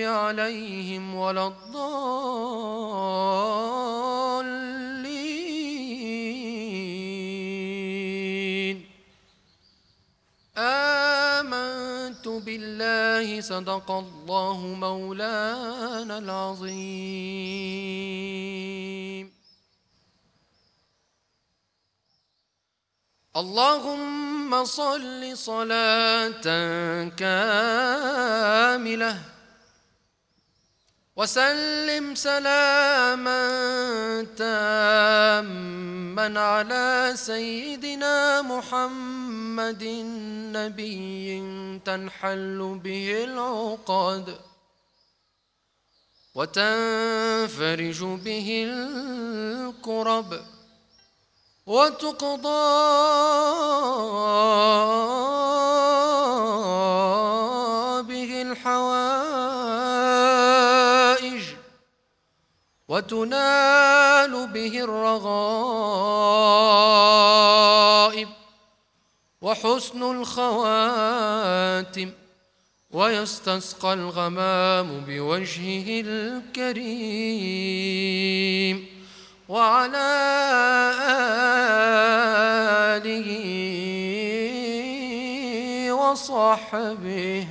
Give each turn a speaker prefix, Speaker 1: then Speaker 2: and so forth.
Speaker 1: عليهم ولا الضالين آمنت بالله صدق الله مولانا العظيم اللهم صل صلاة كاملة وسلم سلاما تاما على سيدنا محمد نبي تنحل به العقد وتنفرج به الكرب وتقضى وتنال به الرغائب وحسن الخواتم ويستسقى الغمام بوجهه الكريم وعلى آله وصحبه